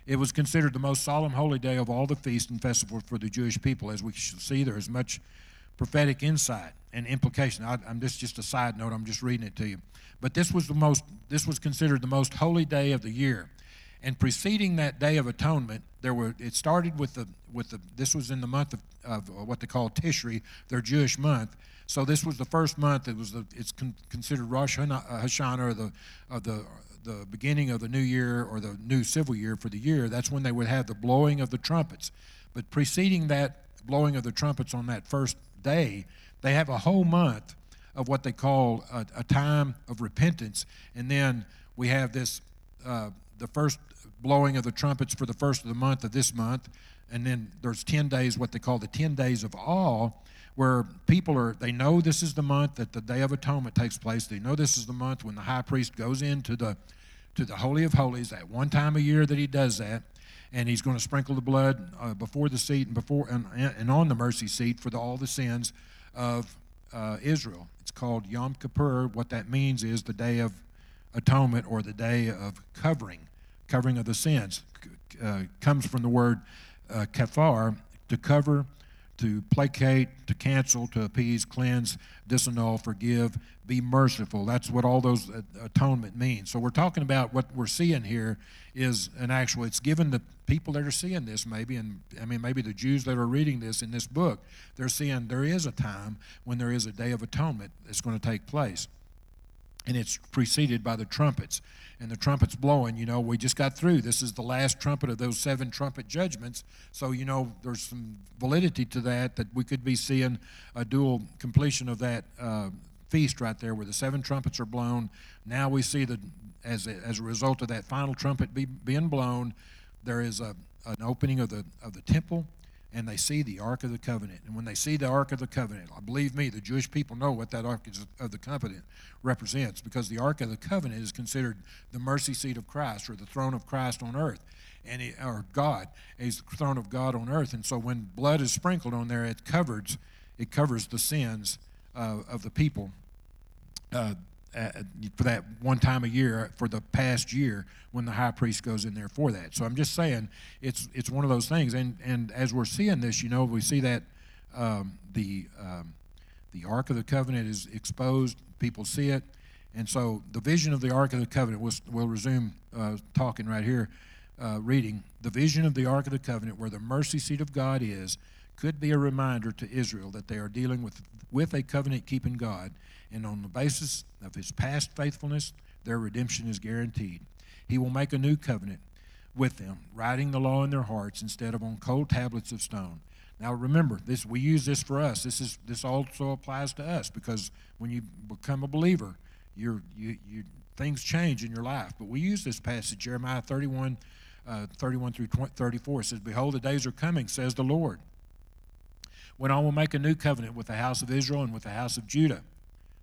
It was considered the most solemn holy day of all the feasts and festivals for the Jewish people. As we shall see, there is much prophetic insight and implication. I, am this just a side note. I'm just reading it to you. But this was the most. This was considered the most holy day of the year, and preceding that day of atonement, there were. It started with the with the. This was in the month of, of uh, what they call Tishri, their Jewish month. So this was the first month. It was the. It's con, considered Rosh uh, Hashanah, or the of the the beginning of the new year or the new civil year for the year. That's when they would have the blowing of the trumpets. But preceding that blowing of the trumpets on that first day, they have a whole month of what they call a, a time of repentance. And then we have this, uh, the first blowing of the trumpets for the first of the month of this month. And then there's 10 days, what they call the 10 days of awe, where people are, they know this is the month that the Day of Atonement takes place. They know this is the month when the high priest goes into the, to the Holy of Holies, at one time a year that he does that and he's going to sprinkle the blood uh, before the seat and before and, and on the mercy seat for the, all the sins of uh, Israel. It's called Yom Kippur. What that means is the day of atonement or the day of covering, covering of the sins. Uh, comes from the word uh, kafar, to cover, to placate, to cancel, to appease, cleanse, disannul, forgive, be merciful. That's what all those uh, atonement means. So we're talking about what we're seeing here is an actual, it's given the people that are seeing this maybe, and I mean, maybe the Jews that are reading this in this book, they're seeing there is a time when there is a day of atonement that's going to take place. And it's preceded by the trumpets. And the trumpets blowing, you know, we just got through. This is the last trumpet of those seven trumpet judgments. So, you know, there's some validity to that, that we could be seeing a dual completion of that uh, feast right there where the seven trumpets are blown. Now we see that as a, as a result of that final trumpet be, being blown, there is a, an opening of the of the temple, and they see the Ark of the Covenant. And when they see the Ark of the Covenant, believe me, the Jewish people know what that Ark of the Covenant represents because the Ark of the Covenant is considered the mercy seat of Christ or the throne of Christ on earth and it, or God is the throne of God on earth. And so when blood is sprinkled on there, it covers it covers the sins uh, of the people uh, for that one time a year for the past year when the high priest goes in there for that. So I'm just saying it's it's one of those things. And and as we're seeing this, you know, we see that um, the um, the Ark of the Covenant is exposed. People see it. And so the vision of the Ark of the Covenant, we'll, we'll resume uh, talking right here uh, reading, the vision of the Ark of the Covenant, where the mercy seat of God is, could be a reminder to Israel that they are dealing with, with a covenant keeping God, and on the basis of his past faithfulness, their redemption is guaranteed. He will make a new covenant with them, writing the law in their hearts instead of on cold tablets of stone. Now remember, this we use this for us. This is this also applies to us because when you become a believer, you you things change in your life. But we use this passage, Jeremiah 31 uh, 31 through 34 It says, Behold, the days are coming, says the Lord, when I will make a new covenant with the house of Israel and with the house of Judah,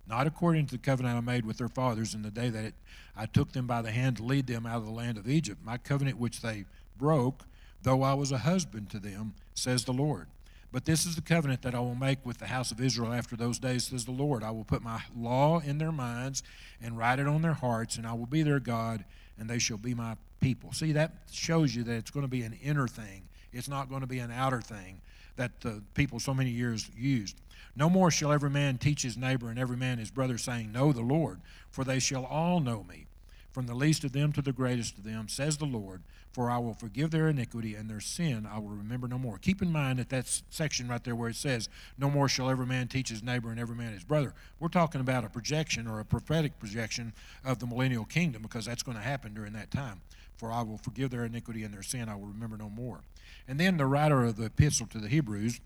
not according to the covenant I made with their fathers in the day that it, I took them by the hand to lead them out of the land of Egypt, my covenant which they broke, though I was a husband to them, says the Lord. But this is the covenant that I will make with the house of Israel after those days, says the Lord. I will put my law in their minds and write it on their hearts, and I will be their God, and they shall be my people. See, that shows you that it's going to be an inner thing. It's not going to be an outer thing that uh, people so many years used. No more shall every man teach his neighbor and every man his brother, saying, Know the Lord, for they shall all know me, from the least of them to the greatest of them, says the Lord. For I will forgive their iniquity and their sin I will remember no more. Keep in mind that that section right there where it says, No more shall every man teach his neighbor and every man his brother. We're talking about a projection or a prophetic projection of the millennial kingdom because that's going to happen during that time. For I will forgive their iniquity and their sin I will remember no more. And then the writer of the epistle to the Hebrews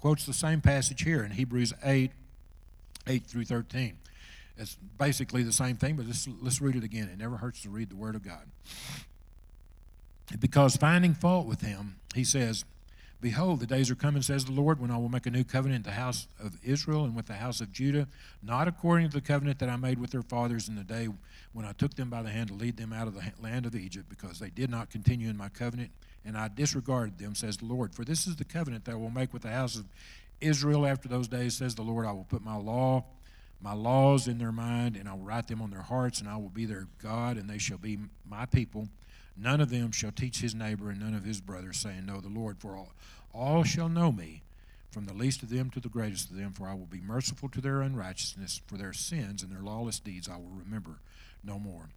quotes the same passage here in Hebrews 8 8 through 13. It's basically the same thing, but let's, let's read it again. It never hurts to read the Word of God. Because finding fault with him, he says, Behold, the days are coming, says the Lord, when I will make a new covenant in the house of Israel and with the house of Judah, not according to the covenant that I made with their fathers in the day when I took them by the hand to lead them out of the land of Egypt, because they did not continue in my covenant, and I disregarded them, says the Lord. For this is the covenant that I will make with the house of Israel after those days, says the Lord. I will put my law, my laws in their mind, and I will write them on their hearts, and I will be their God, and they shall be my people None of them shall teach his neighbor and none of his brothers, saying, Know the Lord, for all, all shall know me, from the least of them to the greatest of them, for I will be merciful to their unrighteousness, for their sins and their lawless deeds I will remember no more.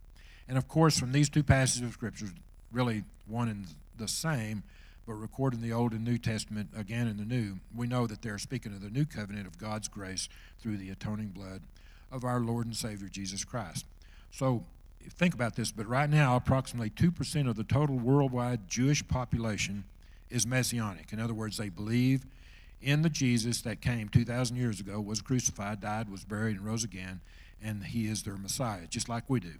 And of course, from these two passages of Scripture, really one and the same, but recorded in the Old and New Testament, again in the New, we know that they're speaking of the new covenant of God's grace through the atoning blood of our Lord and Savior Jesus Christ. So think about this, but right now, approximately 2% of the total worldwide Jewish population is messianic. In other words, they believe in the Jesus that came 2,000 years ago, was crucified, died, was buried, and rose again, and he is their Messiah, just like we do.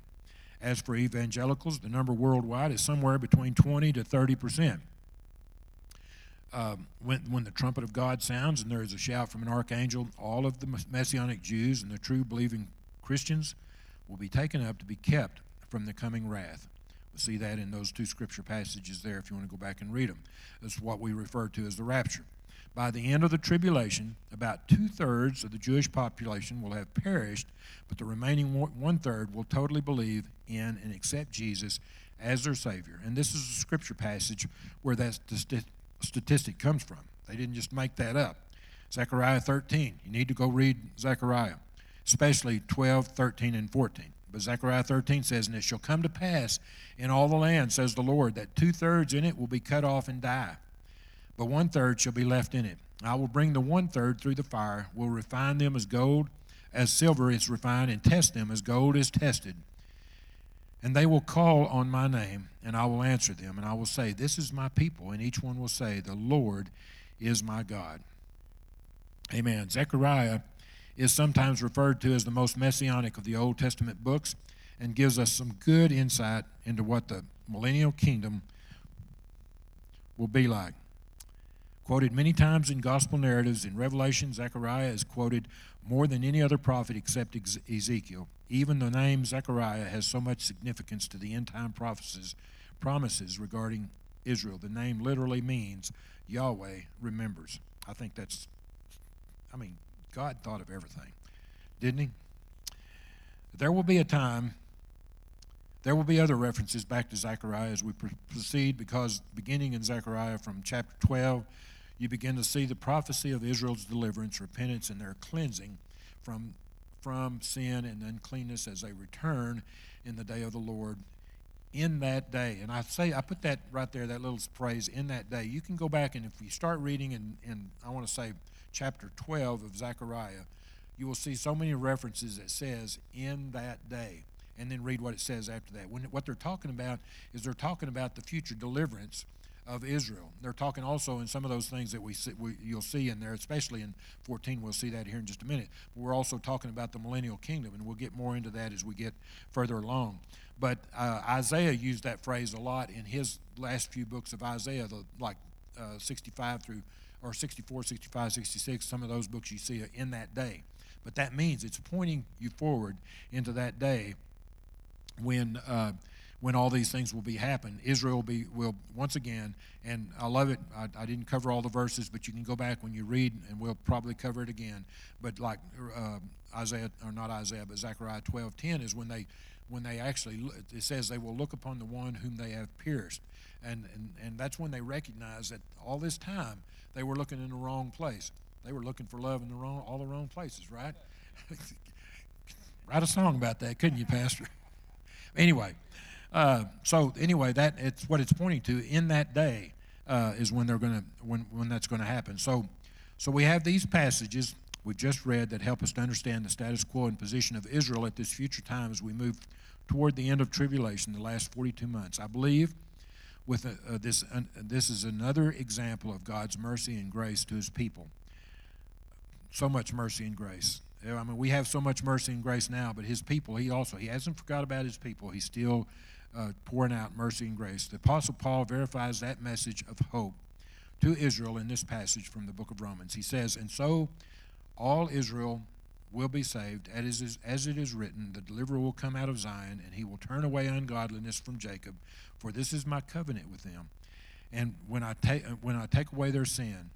As for evangelicals, the number worldwide is somewhere between 20 to 30 percent. Um, when, when the trumpet of God sounds and there is a shout from an archangel, all of the Messianic Jews and the true believing Christians will be taken up to be kept from the coming wrath. We'll see that in those two scripture passages there if you want to go back and read them. That's what we refer to as the rapture. By the end of the tribulation, about two thirds of the Jewish population will have perished, but the remaining one third will totally believe in and accept Jesus as their Savior. And this is a scripture passage where that statistic comes from. They didn't just make that up. Zechariah 13. You need to go read Zechariah especially 12, 13, and 14. But Zechariah 13 says, And it shall come to pass in all the land, says the Lord, that two thirds in it will be cut off and die, but one third shall be left in it. I will bring the one third through the fire, will refine them as gold, as silver is refined, and test them as gold is tested. And they will call on my name, and I will answer them, and I will say, This is my people. And each one will say, The Lord is my God. Amen. Zechariah is sometimes referred to as the most messianic of the Old Testament books and gives us some good insight into what the millennial kingdom will be like. Quoted many times in gospel narratives, in Revelation, Zechariah is quoted more than any other prophet except Ezekiel. Even the name Zechariah has so much significance to the end time prophecies, promises regarding Israel. The name literally means Yahweh remembers. I think that's, I mean, God thought of everything, didn't He? There will be a time, there will be other references back to Zechariah as we proceed, because beginning in Zechariah from chapter 12, you begin to see the prophecy of Israel's deliverance, repentance, and their cleansing from, from sin and uncleanness as they return in the day of the Lord in that day. And I say, I put that right there, that little phrase, in that day. You can go back and if you start reading in, in I want to say, chapter 12 of Zechariah, you will see so many references that says, in that day. And then read what it says after that. When, what they're talking about is they're talking about the future deliverance of Israel. They're talking also in some of those things that we, see, we, you'll see in there, especially in 14. We'll see that here in just a minute. But we're also talking about the millennial kingdom, and we'll get more into that as we get further along. But uh, Isaiah used that phrase a lot in his last few books of Isaiah, the, like uh, 65 through or 64, 65, 66. Some of those books you see in that day. But that means it's pointing you forward into that day when uh, when all these things will be happen. Israel will be will once again, and I love it. I, I, didn't cover all the verses, but you can go back when you read, and we'll probably cover it again. But like uh, Isaiah, or not Isaiah, but Zechariah twelve ten is when they when they actually it says they will look upon the one whom they have pierced, and and and that's when they recognize that all this time they were looking in the wrong place. They were looking for love in the wrong all the wrong places, right? Write a song about that, couldn't you, Pastor? anyway. Uh, so anyway, that it's what it's pointing to. In that day uh, is when they're going to when when that's going to happen. So, so we have these passages we've just read that help us to understand the status quo and position of Israel at this future time as we move toward the end of tribulation, the last 42 months. I believe with uh, uh this uh, this is another example of God's mercy and grace to His people. So much mercy and grace. I mean, we have so much mercy and grace now, but His people, He also He hasn't forgot about His people. He still uh, pouring out mercy and grace. The Apostle Paul verifies that message of hope to Israel in this passage from the book of Romans. He says, And so all Israel will be saved, as it is written, The deliverer will come out of Zion, and he will turn away ungodliness from Jacob, for this is my covenant with them. And when I, take, when I take away their sin,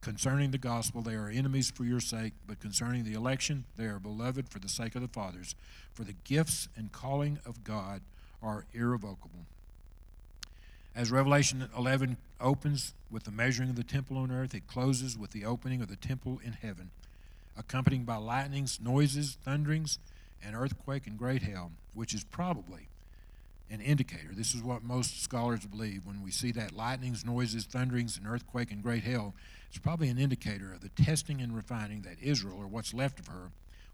Concerning the gospel, they are enemies for your sake, but concerning the election, they are beloved for the sake of the fathers. For the gifts and calling of God are irrevocable. As Revelation 11 opens with the measuring of the temple on earth, it closes with the opening of the temple in heaven, accompanied by lightnings, noises, thunderings, and earthquake and great hail, which is probably an indicator. This is what most scholars believe. When we see that lightnings, noises, thunderings, and earthquake and great hail, it's probably an indicator of the testing and refining that Israel, or what's left of her,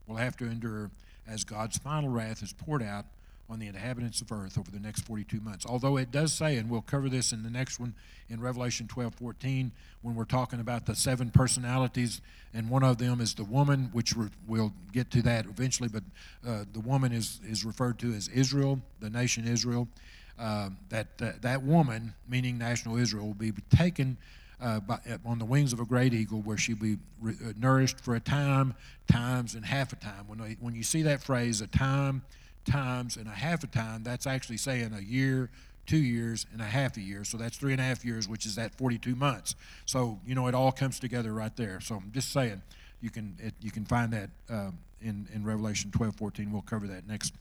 will have to endure as God's final wrath is poured out on the inhabitants of earth over the next 42 months. Although it does say, and we'll cover this in the next one in Revelation 12 14, when we're talking about the seven personalities, and one of them is the woman, which we'll get to that eventually, but uh, the woman is, is referred to as Israel, the nation Israel. Uh, that, uh, that woman, meaning national Israel, will be taken. Uh, by, on the wings of a great eagle, where she'll be re- uh, nourished for a time, times, and half a time. When, when you see that phrase, a time, times and a half a time, that's actually saying a year, two years, and a half a year. So that's three and a half years, which is that 42 months. So, you know, it all comes together right there. So I'm just saying, you can, it, you can find that um, in, in Revelation 12, 14. We'll cover that next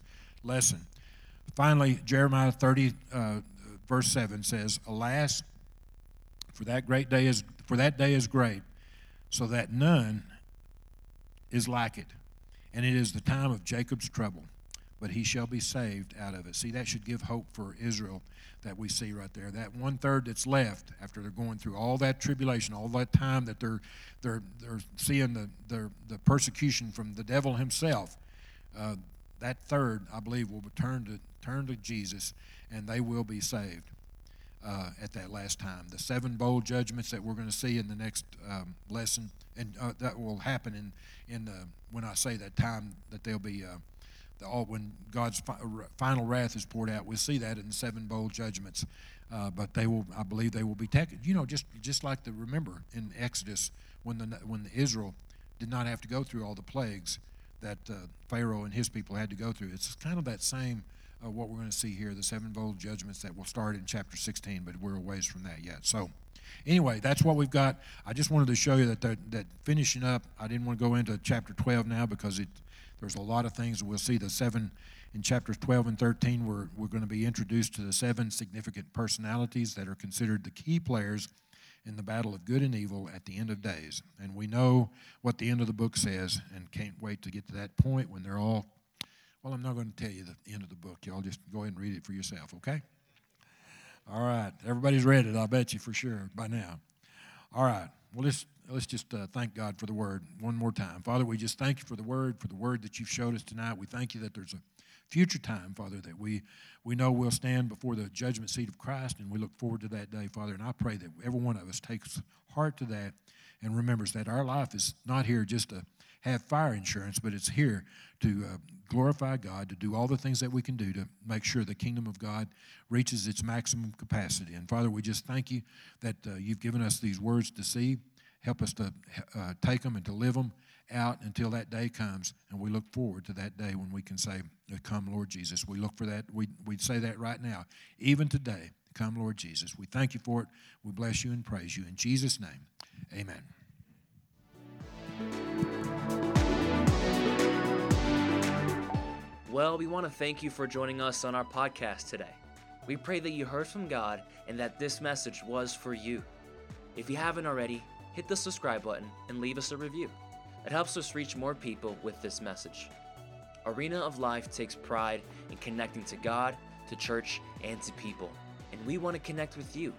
lesson. Finally, Jeremiah 30, uh, verse 7 says, Alas, for that great day is for that day is great, so that none is like it. And it is the time of Jacob's trouble but he shall be saved out of it. See, that should give hope for Israel that we see right there. That one third that's left after they're going through all that tribulation, all that time that they're they're they're seeing the the, the persecution from the devil himself. Uh, that third, I believe, will turn to turn to Jesus, and they will be saved. uh, at that last time. The seven bowl judgments that we're going to see in the next um, lesson, and uh, that will happen in in the, when I say that time that they'll be. Uh, all when God's fi- final wrath is poured out, we'll see that in the seven bowl judgments. Uh, but they will, I believe, they will be taken. You know, just just like the remember in Exodus when the when Israel did not have to go through all the plagues that uh, Pharaoh and his people had to go through. It's kind of that same uh, what we're going to see here, the seven bowl judgments that will start in chapter 16, but we're a ways from that yet. So, anyway, that's what we've got. I just wanted to show you that that finishing up. I didn't want to go into chapter 12 now because it there's a lot of things. We'll see the seven in chapters 12 and 13. We're we're going to be introduced to the seven significant personalities that are considered the key players in the battle of good and evil at the end of days. And we know what the end of the book says and can't wait to get to that point when they're all well, I'm not going to tell you the end of the book. Y'all just go ahead and read it for yourself, okay? All right. Everybody's read it, I'll bet you for sure by now. All right. Well, let's, let's just uh, thank God for the word one more time. Father, we just thank you for the word, for the word that you've showed us tonight. We thank you that there's a future time, Father, that we, we know we'll stand before the judgment seat of Christ, and we look forward to that day, Father. And I pray that every one of us takes heart to that and remembers that our life is not here just to have fire insurance, but it's here to uh, glorify God, to do all the things that we can do to make sure the kingdom of God reaches its maximum capacity. And Father, we just thank you that uh, you've given us these words to see. Help us to uh, take them and to live them out until that day comes. And we look forward to that day when we can say, Come, Lord Jesus. We look for that. We, we say that right now, even today. Come, Lord Jesus. We thank you for it. We bless you and praise you. In Jesus' name, amen. Well, we want to thank you for joining us on our podcast today. We pray that you heard from God and that this message was for you. If you haven't already, hit the subscribe button and leave us a review. It helps us reach more people with this message. Arena of Life takes pride in connecting to God, to church, and to people, and we want to connect with you.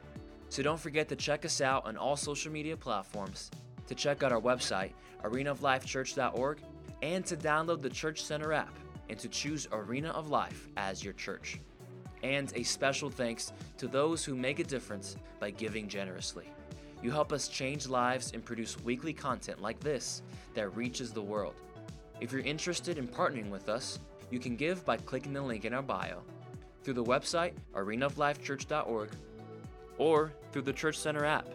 So don't forget to check us out on all social media platforms, to check out our website, arenaoflifechurch.org, and to download the Church Center app and to choose Arena of Life as your church. And a special thanks to those who make a difference by giving generously. You help us change lives and produce weekly content like this that reaches the world. If you're interested in partnering with us, you can give by clicking the link in our bio, through the website arenaoflifechurch.org, or through the Church Center app.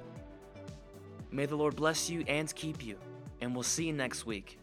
May the Lord bless you and keep you, and we'll see you next week.